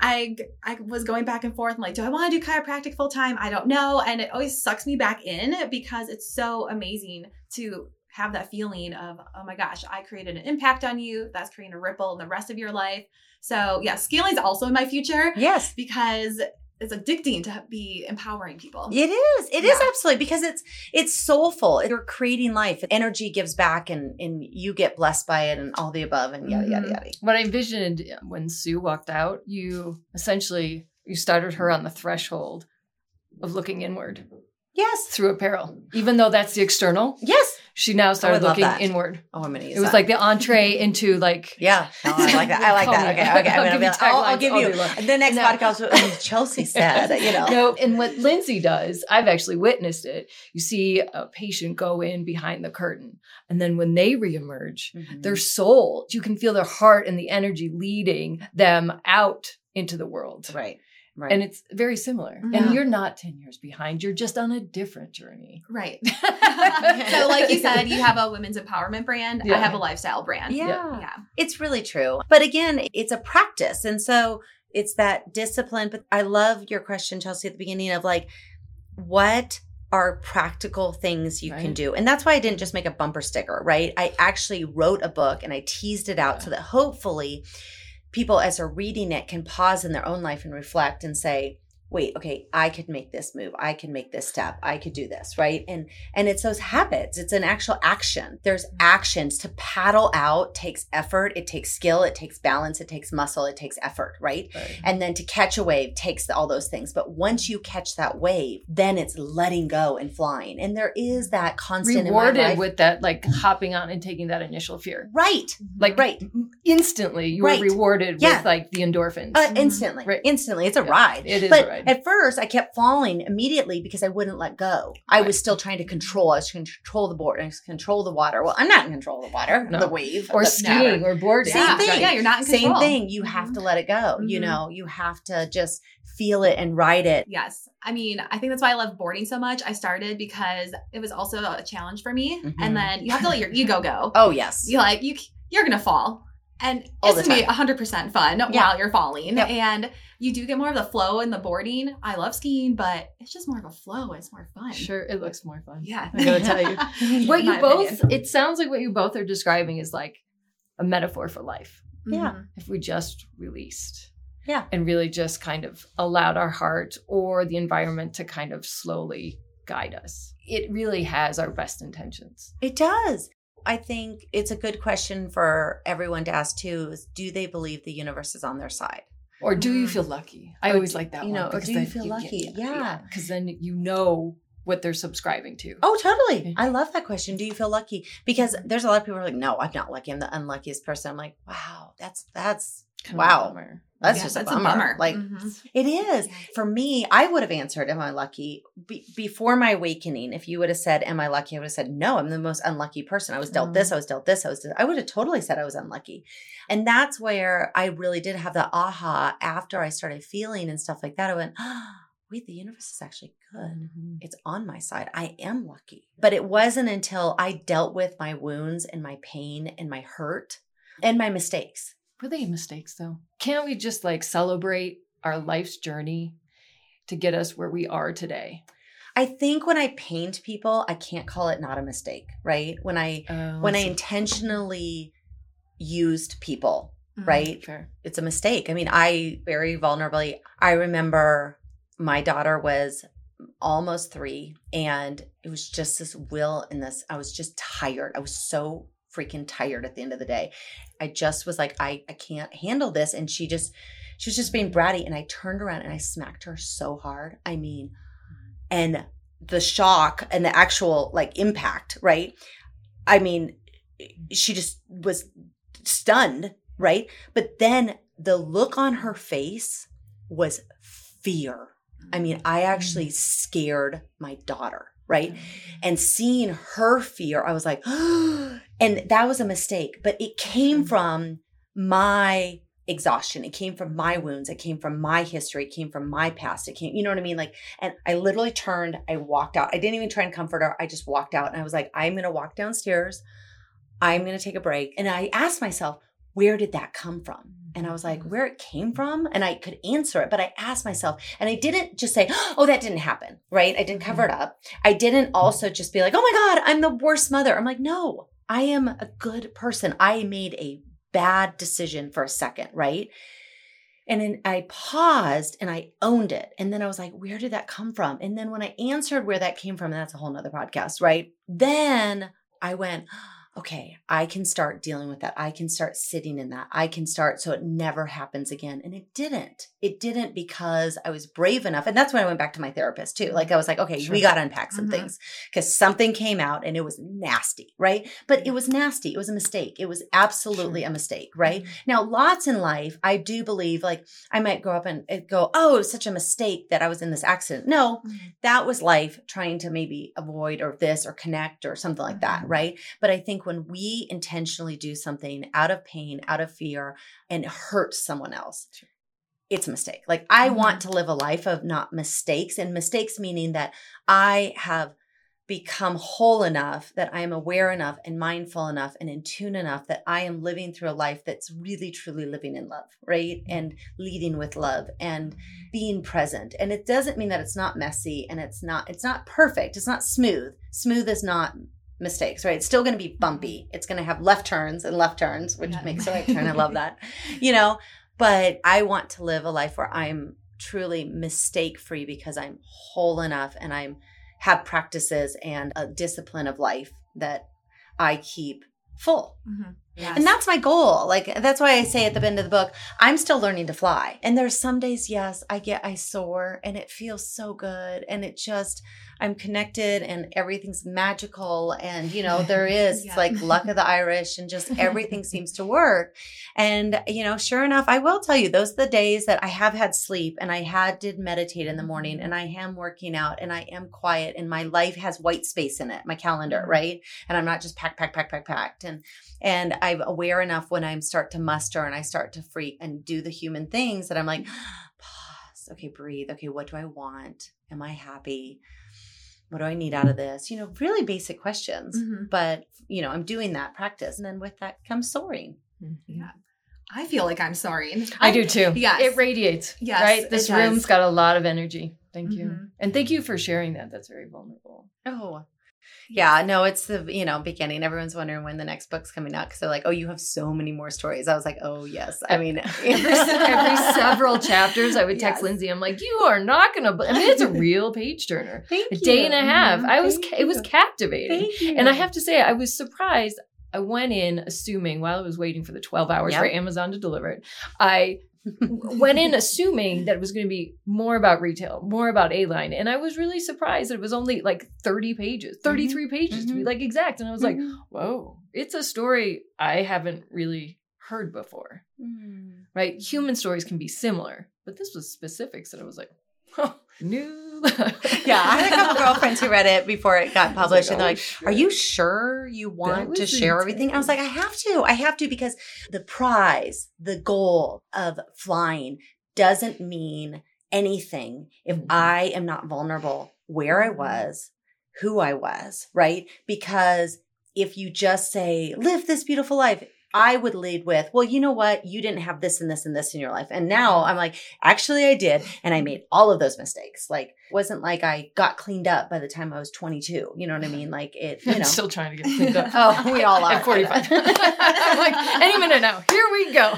I I was going back and forth. I'm like, do I want to do chiropractic full time? I don't know. And it always sucks me back in because it's so amazing to have that feeling of, oh my gosh, I created an impact on you. That's creating a ripple in the rest of your life. So yeah, scaling is also in my future yes because it's addicting to be empowering people. It is. It is Yeah. absolutely because it's it's soulful. You're creating life. Energy gives back, and and you get blessed by it, and all the above, and yada yada Mhm. yada. What I envisioned when Sue walked out, you essentially you started her on the threshold of looking inward Yes. through apparel. Even though that's the external, Yes. she now started would looking that. inward. Oh, I'm gonna use It was that. like the entree into like Yeah, no, I like that. I like that. Okay, okay. I'll give you I'll, I'll give you the next No. podcast. Chelsea said, you know. No, and what Lindsay does, I've actually witnessed it. You see a patient go in behind the curtain, and then when they reemerge, Mhm. their soul, you can feel their heart and the energy leading them out into the world. right, right. And it's very similar. Yeah. And you're not 10 years behind. You're just on a different journey. Right. so, like you said, you have a women's empowerment brand. Yeah. I have a lifestyle brand. yeah. Yeah. It's really true. But again, it's a practice. And so it's that discipline. But I love your question, Chelsea, at the beginning of like, what are practical things you can do? And that's why I didn't just make a bumper sticker, right? I actually wrote a book and I teased it out so that hopefully people, as they're reading it, can pause in their own life and reflect and say, wait okay i could make this move i can make this step i could do this right and and it's those habits it's an actual action there's actions to paddle out takes effort it takes skill it takes balance it takes muscle it takes effort right and then to catch a wave takes all those things but once you catch that wave then it's letting go and flying and there is that constant Rewarded with that, like hopping on and taking that initial fear. right Like right instantly, you Right. were rewarded Yeah. with like the endorphins. uh, Mhm. instantly Right. instantly it's a Yeah. ride it is but a ride. At first, I kept falling immediately because I wouldn't let go. I Right. was still trying to control. I was trying to control the board. I was control the water. Well, I'm not in control of the water, No. the wave, or the- skiing or boarding. Same yeah. thing. Yeah, you're not in control. Same thing. You have Mhm. to let it go. You Mhm. know, you have to just feel it and ride it. Yes. I mean, I think that's why I love boarding so much. I started because it was also a challenge for me. Mhm. And then you have to let your ego go. Oh yes. You're like you you're gonna fall. And All it's gonna be hundred percent fun Yeah. while you're falling. Yep. And you do get more of the flow in the boarding. I love skiing, but it's just more of a flow. It's more fun. Sure, it looks more fun. Yeah. I gotta tell you. What you both, opinion. it sounds like what you both are describing is like a metaphor for life. Yeah. Mhm. If we just released. Yeah. And really just kind of allowed our heart or the environment to kind of slowly guide us. It really has our best intentions. It does. I think it's a good question for everyone to ask too is do they believe the universe is on their side? Or do you Mhm. feel lucky? I Or always do- like that you one. know, or because do you feel get- lucky? Yeah. Because then you know what they're subscribing to. Oh, totally. Yeah. I love that question. Do you feel lucky? Because there's a lot of people who are like, no, I'm not lucky. I'm the unluckiest person. I'm like, wow, that's that's Kind wow. bummer. That's Yeah, just that's a bummer. Like Mhm. it is. For me, I would have answered, Am I lucky? Be- before my awakening, if you would have said, Am I lucky? I would have said, No, I'm the most unlucky person. I was dealt this, I was dealt this, I was, I would have totally said I was unlucky. And that's where I really did have the aha after I started feeling and stuff like that. I went, oh, Wait, the universe is actually good. Mhm. It's on my side. I am lucky. But it wasn't until I dealt with my wounds and my pain and my hurt and my mistakes. Were they mistakes though? Can't we just like celebrate our life's journey to get us where we are today? I think when I pained people, I can't call it not a mistake, right? When I Oh, when I see. intentionally used people, Mhm. right? It's a mistake. I mean, I very vulnerably, I remember my daughter was almost three and it was just this will and this, I was just tired. I was so freaking tired at the end of the day. I just was like, I, I can't handle this. And she just, she was just being bratty. And I turned around and I smacked her so hard. I mean, and the shock and the actual like impact, right? I mean, she just was stunned, right? But then the look on her face was fear. I mean, I actually mm. scared my daughter, right? Mm. And seeing her fear, I was like, and that was a mistake, but it came Mhm. from my exhaustion. It came from my wounds. It came from my history. It came from my past. It came, you know what I mean? Like, and I literally turned, I walked out. I didn't even try and comfort her. I just walked out and I was like, I'm going to walk downstairs. I'm going to take a break. And I asked myself, where did that come from? And I was like, where it came from? And I could answer it, but I asked myself, and I didn't just say, oh, that didn't happen, right? I didn't cover it up. I didn't also just be like, oh my God, I'm the worst mother. I'm like, no, I am a good person. I made a bad decision for a second, right? And then I paused and I owned it. And then I was like, where did that come from? And then when I answered where that came from, and that's a whole nother podcast, right? Then I went, okay, I can start dealing with that. I can start sitting in that. I can start so it never happens again. And it didn't. It didn't because I was brave enough. And that's when I went back to my therapist too. Like I was like, okay, Sure. we got to unpack some Mhm. things because something came out and it was nasty, right? But it was nasty. It was a mistake. It was absolutely a mistake, right? Now, lots in life, I do believe like I might grow up and go, oh, it was such a mistake that I was in this accident. No, that was life trying to maybe avoid or this or connect or something like that, Mhm. right? But I think when we intentionally do something out of pain, out of fear, and hurt someone else, Sure. it's a mistake. Like I want mm-hmm. to live a life of not mistakes, and mistakes meaning that I have become whole enough that I am aware enough and mindful enough and in tune enough that I am living through a life that's really truly living in love, right? And leading with love and mm-hmm. being present. And it doesn't mean that it's not messy and it's not it's not perfect. It's not smooth. Smooth is not mistakes, right? It's still going to be bumpy. It's going to have left turns and left turns, which Yeah. makes a right turn. I love that. You know, but I want to live a life where I'm truly mistake free because I'm whole enough and I'm have practices and a discipline of life that I keep full. Mhm. Yes. And that's my goal. Like that's why I say at the end of the book, I'm still learning to fly. And there's some days, yes, I get I soar and it feels so good and it just I'm connected and everything's magical and you know there is Yeah. like luck of the Irish and just everything seems to work. And you know, sure enough, I will tell you those are the days that I have had sleep and I had did meditate in the morning and I am working out and I am quiet and my life has white space in it, my calendar, Mhm. right? And I'm not just packed, packed, packed, pack, packed. And and I'm aware enough when I start to muster and I start to freak and do the human things that I'm like, pause, okay, breathe. Okay, what do I want? Am I happy? What do I need out of this? You know, really basic questions. Mhm. But, you know, I'm doing that practice. And then with that comes soaring. Mhm. Yeah. I feel like I'm sorry. I do too. Yes. It radiates. Yes, Right? This room's got a lot of energy. Thank you. Mhm. And thank you for sharing that. That's very vulnerable. Oh. Yeah, no, it's the you know beginning. Everyone's wondering when the next book's coming out because they're like, "Oh, you have so many more stories." I was like, "Oh, yes." I mean, Every, every several chapters, I would text Yes. Lindsay. I'm like, "You are not gonna." bel-" I mean, it's a real page turner. Thank A day and a you. half. Mhm. I was. Thank It was captivating. You. And I have to say, I was surprised. I went in assuming while I was waiting for the 12 hours for Amazon to deliver it, I went in assuming that it was going to be more about retail, more about A line. And I was really surprised that it was only like 30 pages, 33 pages to be Mhm. like exact. And I was like, Mhm. whoa, it's a story I haven't really heard before, Mm. right? Human stories can be similar, but this was specifics that I was like, oh, new. Yeah, I had a couple girlfriends who read it before it got was like, published, and they're "Oh, like, shit." "Are you sure you want to share everything?" I was like, "I have to. I have to because the prize, the goal of flying, doesn't mean anything if Mhm. I am not vulnerable where I was, who I was, right? Because if you just say, live this beautiful life, I would lead with, well, you know what? You didn't have this and this and this in your life. And now I'm like, actually, I did. And I mm-hmm. made all of those mistakes. Like, wasn't like I got cleaned up by the time I was 22. You know what I mean? Like, it, you know. I'm still trying to get cleaned up. oh, we all are. At 45. I'm like, any minute now. Here we go.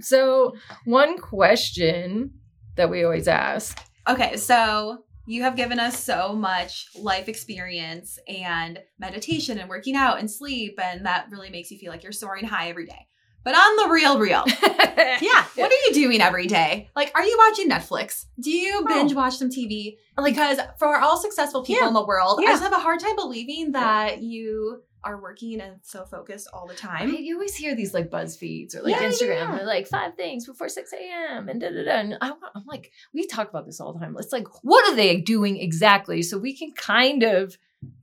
so, one question that we always ask. Okay, so you have given us so much life experience and meditation and working out and sleep, and that really makes you feel like you're soaring high every day. But on the real, real, Yeah. what are you doing every day? Like, are you watching Netflix? Do you oh. binge watch some TV? Because for all successful people Yeah. in the world, Yeah. I just have a hard time believing that you are working and so focused all the time. mean, you always hear these like BuzzFeeds or like Yeah, Instagram. yeah. They're like five things before 6 a.m. and da da da. And I, I'm like, we talk about this all the time. It's like, what are they doing exactly? So we can kind of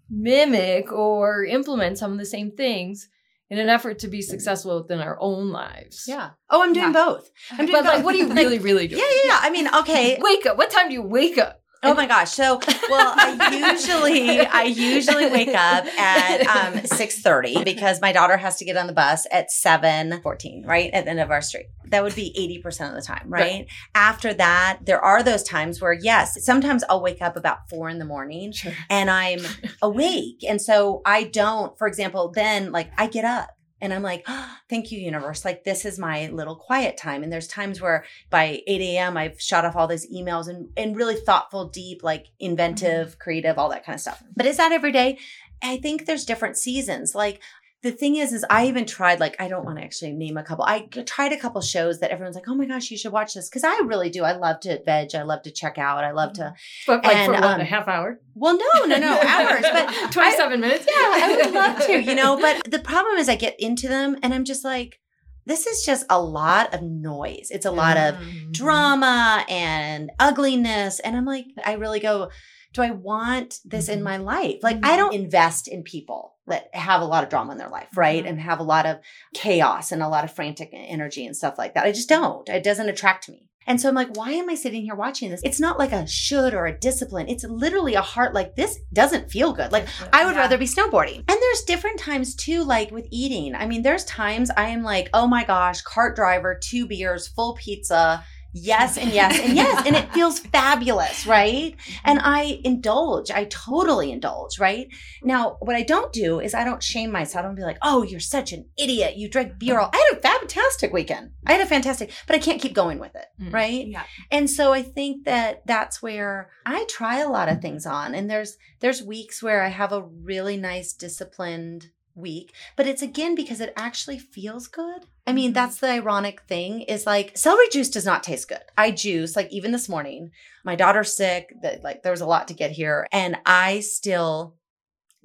mimic or implement some of the same things in an effort to be successful within our own lives. Yeah. Oh, I'm doing Yeah. both. I'm doing But like, both. what do you really, really do? Yeah, yeah, yeah. I mean, okay. Wake up. What time do you wake up? Oh my gosh. So, well, I usually I usually wake up at um 6:30 because my daughter has to get on the bus at 7:14, right? At the end of our street. That would be 80% of the time, right? Right. After that, there are those times where yes, sometimes I'll wake up about 4 in the morning and I'm awake. And so I don't, for example, then like I get up And I'm like, oh, thank you, universe. Like, this is my little quiet time. And there's times where by 8 a.m., I've shot off all those emails and, and really thoughtful, deep, like inventive, mm-hmm. creative, all that kind of stuff. But is that every day? I think there's different seasons. Like, the thing is, is I even tried, like, I don't want to actually name a couple. I tried a couple shows that everyone's like, oh my gosh, you should watch this. Cause I really do. I love to veg. I love to check out. I love to. But like and, for what, um, a half hour? Well, no, no, no, hours. But 27 I, minutes? Yeah, I would love to, you know. But the problem is I get into them and I'm just like, this is just a lot of noise. It's a lot of mm-hmm. drama and ugliness. And I'm like, I really go, do I want this in mm-hmm. my life? Like, I mm-hmm. don't invest in people that have a lot of drama in their life, right? Mm-hmm. And have a lot of chaos and a lot of frantic energy and stuff like that. I just don't. It doesn't attract me. And so I'm like, why am I sitting here watching this? It's not like a should or a discipline. It's literally a heart like this doesn't feel good. Like I would yeah. rather be snowboarding. And there's different times too, like with eating. I mean, there's times I am like, oh my gosh, cart driver, two beers, full pizza, yes and yes and yes and it feels fabulous right? And i indulge i totally indulge right? Now what i don't do is i don't shame myself i don't be like oh you're such an idiot. You drank beer all i had a fantastic weekend. I had a fantastic but i can't keep going with it mm, right? Yeah. And so i think that that's where i try a lot of things on and there's there's weeks where i have a really nice disciplined week, but it's again because it actually feels good. I mean, mm-hmm. that's the ironic thing is like celery juice does not taste good. I juice like even this morning, my daughter's sick, that like there was a lot to get here and I still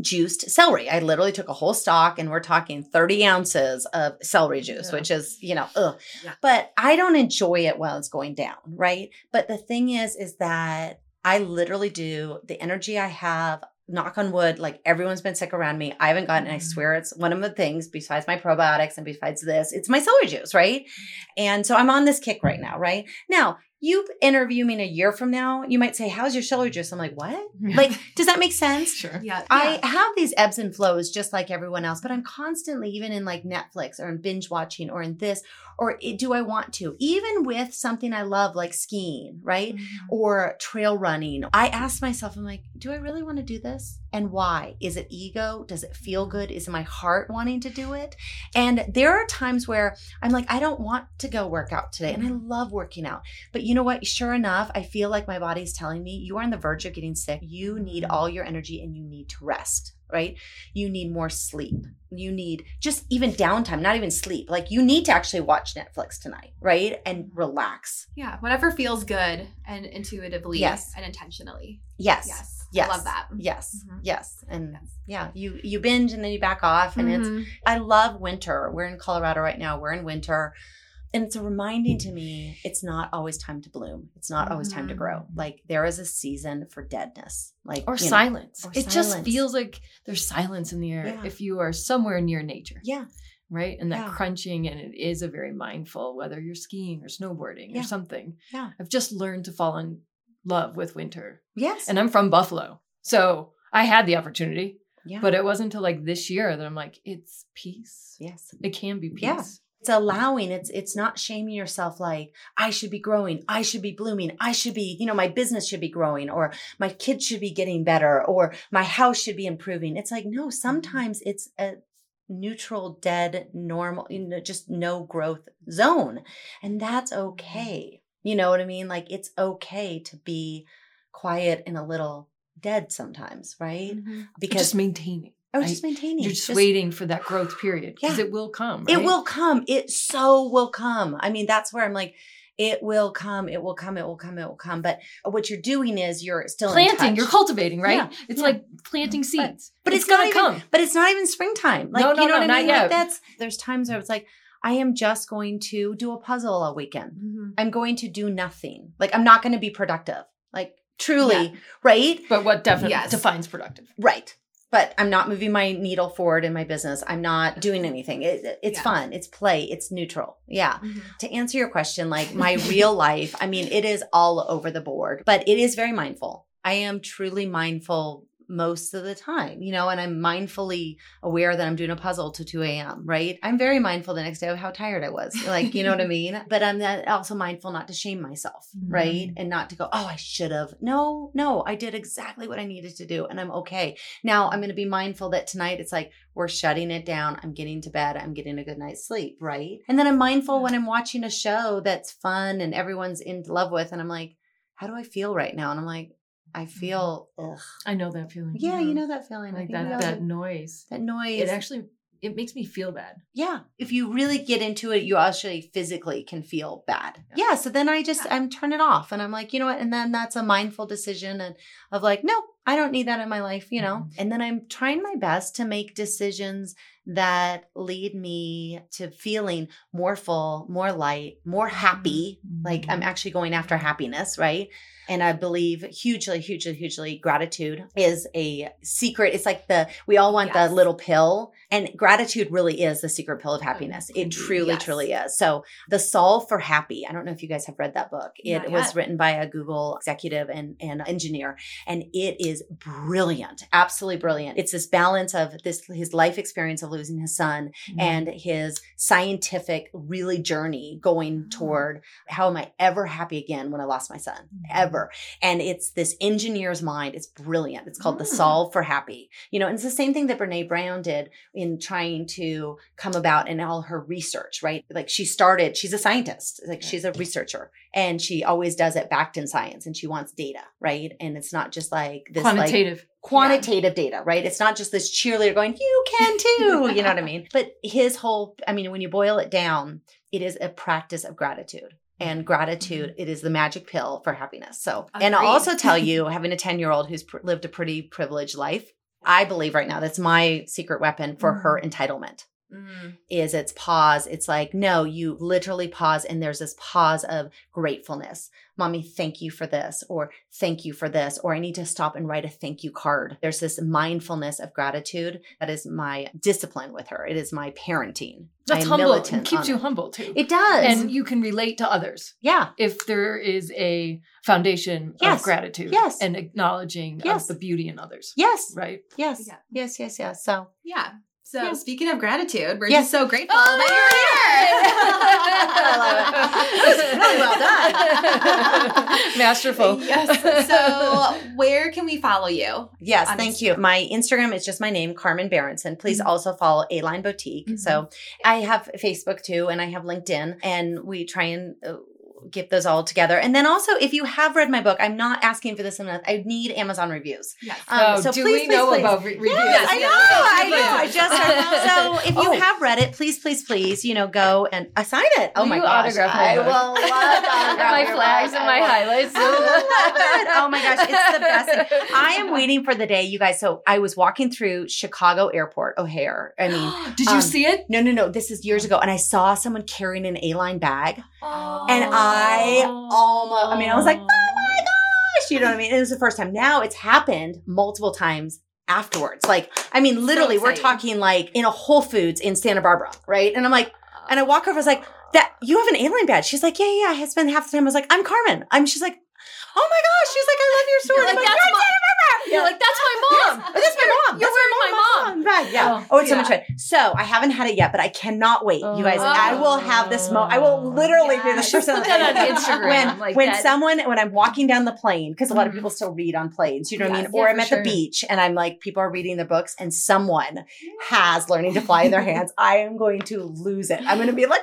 juiced celery. I literally took a whole stalk and we're talking 30 ounces of celery juice, yeah. which is, you know, ugh. Yeah. But I don't enjoy it while it's going down, right? But the thing is, is that I literally do the energy I have knock on wood, like everyone's been sick around me. I haven't gotten, mm-hmm. I swear it's one of the things besides my probiotics and besides this, it's my celery juice, right? And so I'm on this kick right now, right? Now, you interview me in a year from now, you might say, How's your celery juice? I'm like, What? like, does that make sense? Sure. Yeah. I have these ebbs and flows just like everyone else, but I'm constantly, even in like Netflix or in binge watching or in this, or do I want to? Even with something I love like skiing, right? Mm-hmm. Or trail running, I ask myself, I'm like, Do I really want to do this? And why? Is it ego? Does it feel good? Is my heart wanting to do it? And there are times where I'm like, I don't want to go work out today. And I mm-hmm. love working out. But you know what? Sure enough, I feel like my body's telling me you are on the verge of getting sick. You need all your energy and you need to rest, right? You need more sleep. You need just even downtime, not even sleep. Like you need to actually watch Netflix tonight, right? And relax. Yeah, whatever feels good and intuitively yes. and intentionally. Yes. Yes. Yes. I love that. Yes. Mm-hmm. Yes. And yes. yeah, you you binge and then you back off and mm-hmm. it's I love winter. We're in Colorado right now. We're in winter and it's a reminding to me it's not always time to bloom it's not always time to grow mm-hmm. like there is a season for deadness like or silence know, or it silence. just feels like there's silence in the air yeah. if you are somewhere near nature yeah right and that yeah. crunching and it is a very mindful whether you're skiing or snowboarding yeah. or something yeah i've just learned to fall in love with winter yes and i'm from buffalo so i had the opportunity yeah. But it wasn't until like this year that I'm like, it's peace. Yes. It can be peace. Yeah it's allowing it's it's not shaming yourself like i should be growing i should be blooming i should be you know my business should be growing or my kids should be getting better or my house should be improving it's like no mm-hmm. sometimes it's a neutral dead normal you know just no growth zone and that's mm-hmm. okay you know what i mean like it's okay to be quiet and a little dead sometimes right mm-hmm. because just maintaining Oh, just maintaining. You're just, just, waiting for that growth period because yeah. it will come. Right? It will come. It so will come. I mean, that's where I'm like, it will come. It will come. It will come. It will come. But what you're doing is you're still planting. You're cultivating, right? Yeah. It's yeah. like planting seeds. But, but it's, it's gonna come. But it's not even springtime. Like no, no, you know no, what I mean? Like that's there's times where it's like. I am just going to do a puzzle all weekend. Mm-hmm. I'm going to do nothing. Like I'm not going to be productive. Like truly, yeah. right? But what definitely yes. defines productive? Right but I'm not moving my needle forward in my business. I'm not doing anything. It, it's yeah. fun. It's play. It's neutral. Yeah. Mm-hmm. To answer your question, like my real life, I mean, it is all over the board, but it is very mindful. I am truly mindful most of the time, you know, and I'm mindfully aware that I'm doing a puzzle to 2 a.m., right? I'm very mindful the next day of how tired I was. Like, you know what I mean? But I'm also mindful not to shame myself, right? Mhm. And not to go, oh, I should have. No, no, I did exactly what I needed to do and I'm okay. Now I'm going to be mindful that tonight it's like we're shutting it down. I'm getting to bed. I'm getting a good night's sleep, right? And then I'm mindful when I'm watching a show that's fun and everyone's in love with, and I'm like, how do I feel right now? And I'm like, I mm. feel, ugh. I know that feeling. Yeah, you know that feeling. Like that that noise. that noise. It actually it makes me feel bad. yeah. If you really get into it, you actually physically can feel bad. Yeah. so then I just, Yeah. I'm turn it off and I'm like, you know what? And then that's a mindful decision and of like, no, I don't need that in my life, you know? Mm-hmm. And then I'm trying my best to make decisions that lead me to feeling more full, more light, more happy. Like I'm actually going after happiness, right? And I believe hugely, hugely, hugely gratitude is a secret. It's like the, we all want Yes. the little pill and gratitude really is the secret pill of happiness. It truly, yes. truly is. So the solve for happy. I don't know if you guys have read that book. It Not was yet. written by a Google executive and, and engineer and it is brilliant. Absolutely brilliant. It's this balance of this, his life experience of losing his son Mm-hmm. and his scientific really journey going Oh. toward how am I ever happy again when I lost my son Mhm. ever. And it's this engineer's mind. It's brilliant. It's called the Mm. solve for happy. You know, and it's the same thing that Brene Brown did in trying to come about in all her research, right? Like she started, she's a scientist, like she's a researcher and she always does it backed in science and she wants data, right? And it's not just like this like quantitative. quantitative data, right? It's not just this cheerleader going, you can too. You know what I mean? But his whole, I mean, when you boil it down, it is a practice of gratitude. And mm-hmm. gratitude, it is the magic pill for happiness. So, and I'll also tell you, having a 10 year old who's pr- lived a pretty privileged life, I believe right now that's my secret weapon for mm-hmm. her entitlement Mm. is it's pause. It's like, no, you literally pause and there's this pause of gratefulness. Mommy, thank you for this, or thank you for this, or I need to stop and write a thank you card. There's this mindfulness of gratitude that is my discipline with her. It is my parenting. That's I humble. It keeps you it. humble too. It does. and you can relate to others yeah. if there is a foundation Yes. of gratitude Yes. and acknowledging Yes. of the beauty in others. Yes. Right. Yes. Yeah. Yes. Yes. Yes. So Yeah. So Yeah. speaking of gratitude, we're Yes. just so grateful Oh, I love it. Really well done. Masterful. yes. So where can we follow you? Yes, thank you. My Instagram is just my name, Carmen Berenson. Please Mhm. also follow A Line Boutique. Mhm. So I have Facebook too, and I have LinkedIn, and we try and uh, get those all together. And then also, if you have read my book, I'm not asking for this enough. I need Amazon reviews. Yes. Um, oh, so do please, we please, know please. about re- reviews? Yes, I know, yes, I know. I just heard. So if you Oh. have read it, please, please, please, you know, go and uh, sign it. Oh Will my you gosh, autograph my I book? will love autograph my flags and my highlights. I love it. Oh my gosh, it's the best thing. I am waiting for the day, you guys. So I was walking through Chicago Airport, O'Hare. I mean, did you um, see it? no, no, no. This is years ago, and I saw someone carrying an A-line bag, Oh. and I almost. I mean, I was like, oh my gosh, you know what I mean? It was the first time. Now it's happened multiple times afterwards. Like, I mean, literally, we're talking like in a Whole Foods in Santa Barbara, right? And I'm like, and I walk over, I was like, that you have an A-line badge. She's like, yeah, yeah. I spent half the time. I was like, I'm Carmen. I'm. She's like, oh my gosh. She's like, I love your story. You're like, that's "You're my- Barbara." You're like, that's my mom. Yes, that's my mom. You're That's my mom. mom. Right. Yeah. Oh, Oh, it's so much fun. So I haven't had it yet, but I cannot wait. You guys, Oh. I will have this mo I will literally be the Yes. first Put that on Instagram. When, like when that. someone, when I'm walking down the plane, because a lot of Mhm. people still read on planes, you know what I Yes. mean? Or I'm at sure. the beach and I'm like, people are reading their books and someone has learning to fly in their hands. I am going to lose it. I'm going to be like!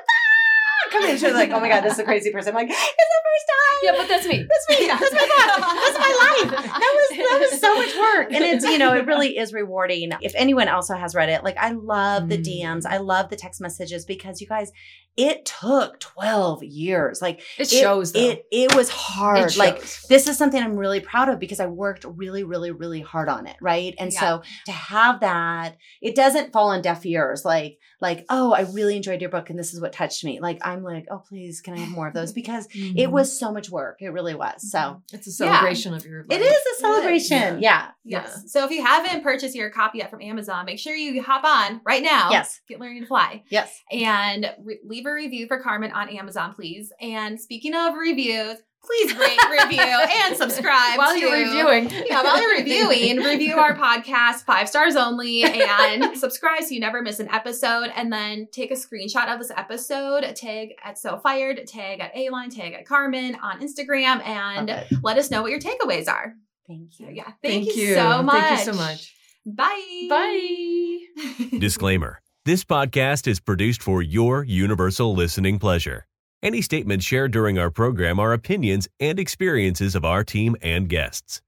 Come in. She's like, oh my God, this is a crazy person. I'm like, it's the first time. yeah, but that's me. That's me. That's my life. That's my life. That was that was so much work, and it's you know it really is rewarding. If anyone also has read it, like I love the Mm. DMs, I love the text messages because you guys, it took twelve years. Like It it- shows though. It it was hard. It like this is something I'm really proud of because I worked really, really, really hard on it, right? And Yeah. so to have that, it doesn't fall on deaf ears. Like, like, oh, I really enjoyed your book and this is what touched me. Like, I'm like, oh, please, can I have more of those? Because it Mhm. was so much work. It really was. So It's a celebration of your. it life. is a celebration. Yeah. Yes. So if you haven't purchased your copy yet from Amazon, make sure you hop on right now. Yes. Get learning to fly Yes. and re- leave a review for Carmen on Amazon, please. And speaking of reviews, please rate, review, and subscribe While to- you're reviewing. Yeah, while you're reviewing, review our podcast, five stars only, and subscribe so you never miss an episode. And then take a screenshot of this episode, tag at So Fired, tag at A Line, tag at Carmen on Instagram, and Love it. let us know what your takeaways are. Thank So, you. yeah, thank, you, so much. Thank you so much. Bye. Bye. Disclaimer This podcast is produced for your universal listening pleasure. Any statements shared during our program are opinions and experiences of our team and guests.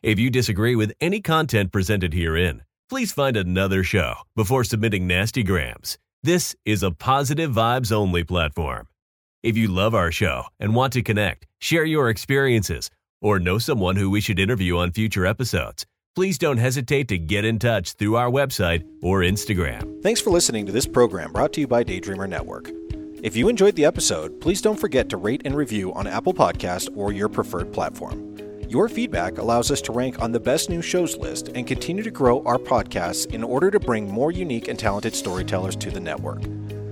If you disagree with any content presented herein, please find another show before submitting nasty grams. This is a positive vibes only platform. If you love our show and want to connect, share your experiences, or know someone who we should interview on future episodes, please don't hesitate to get in touch through our website or Instagram. Thanks for listening to this program brought to you by Daydreamer Network. If you enjoyed the episode, please don't forget to rate and review on Apple Podcast or your preferred platform. Your feedback allows us to rank on the best new shows list and continue to grow our podcasts in order to bring more unique and talented storytellers to the network.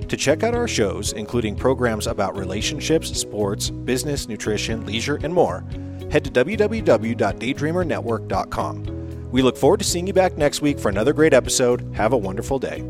To check out our shows, including programs about relationships, sports, business, nutrition, leisure, and more, head to www.daydreamernetwork.com. We look forward to seeing you back next week for another great episode. Have a wonderful day.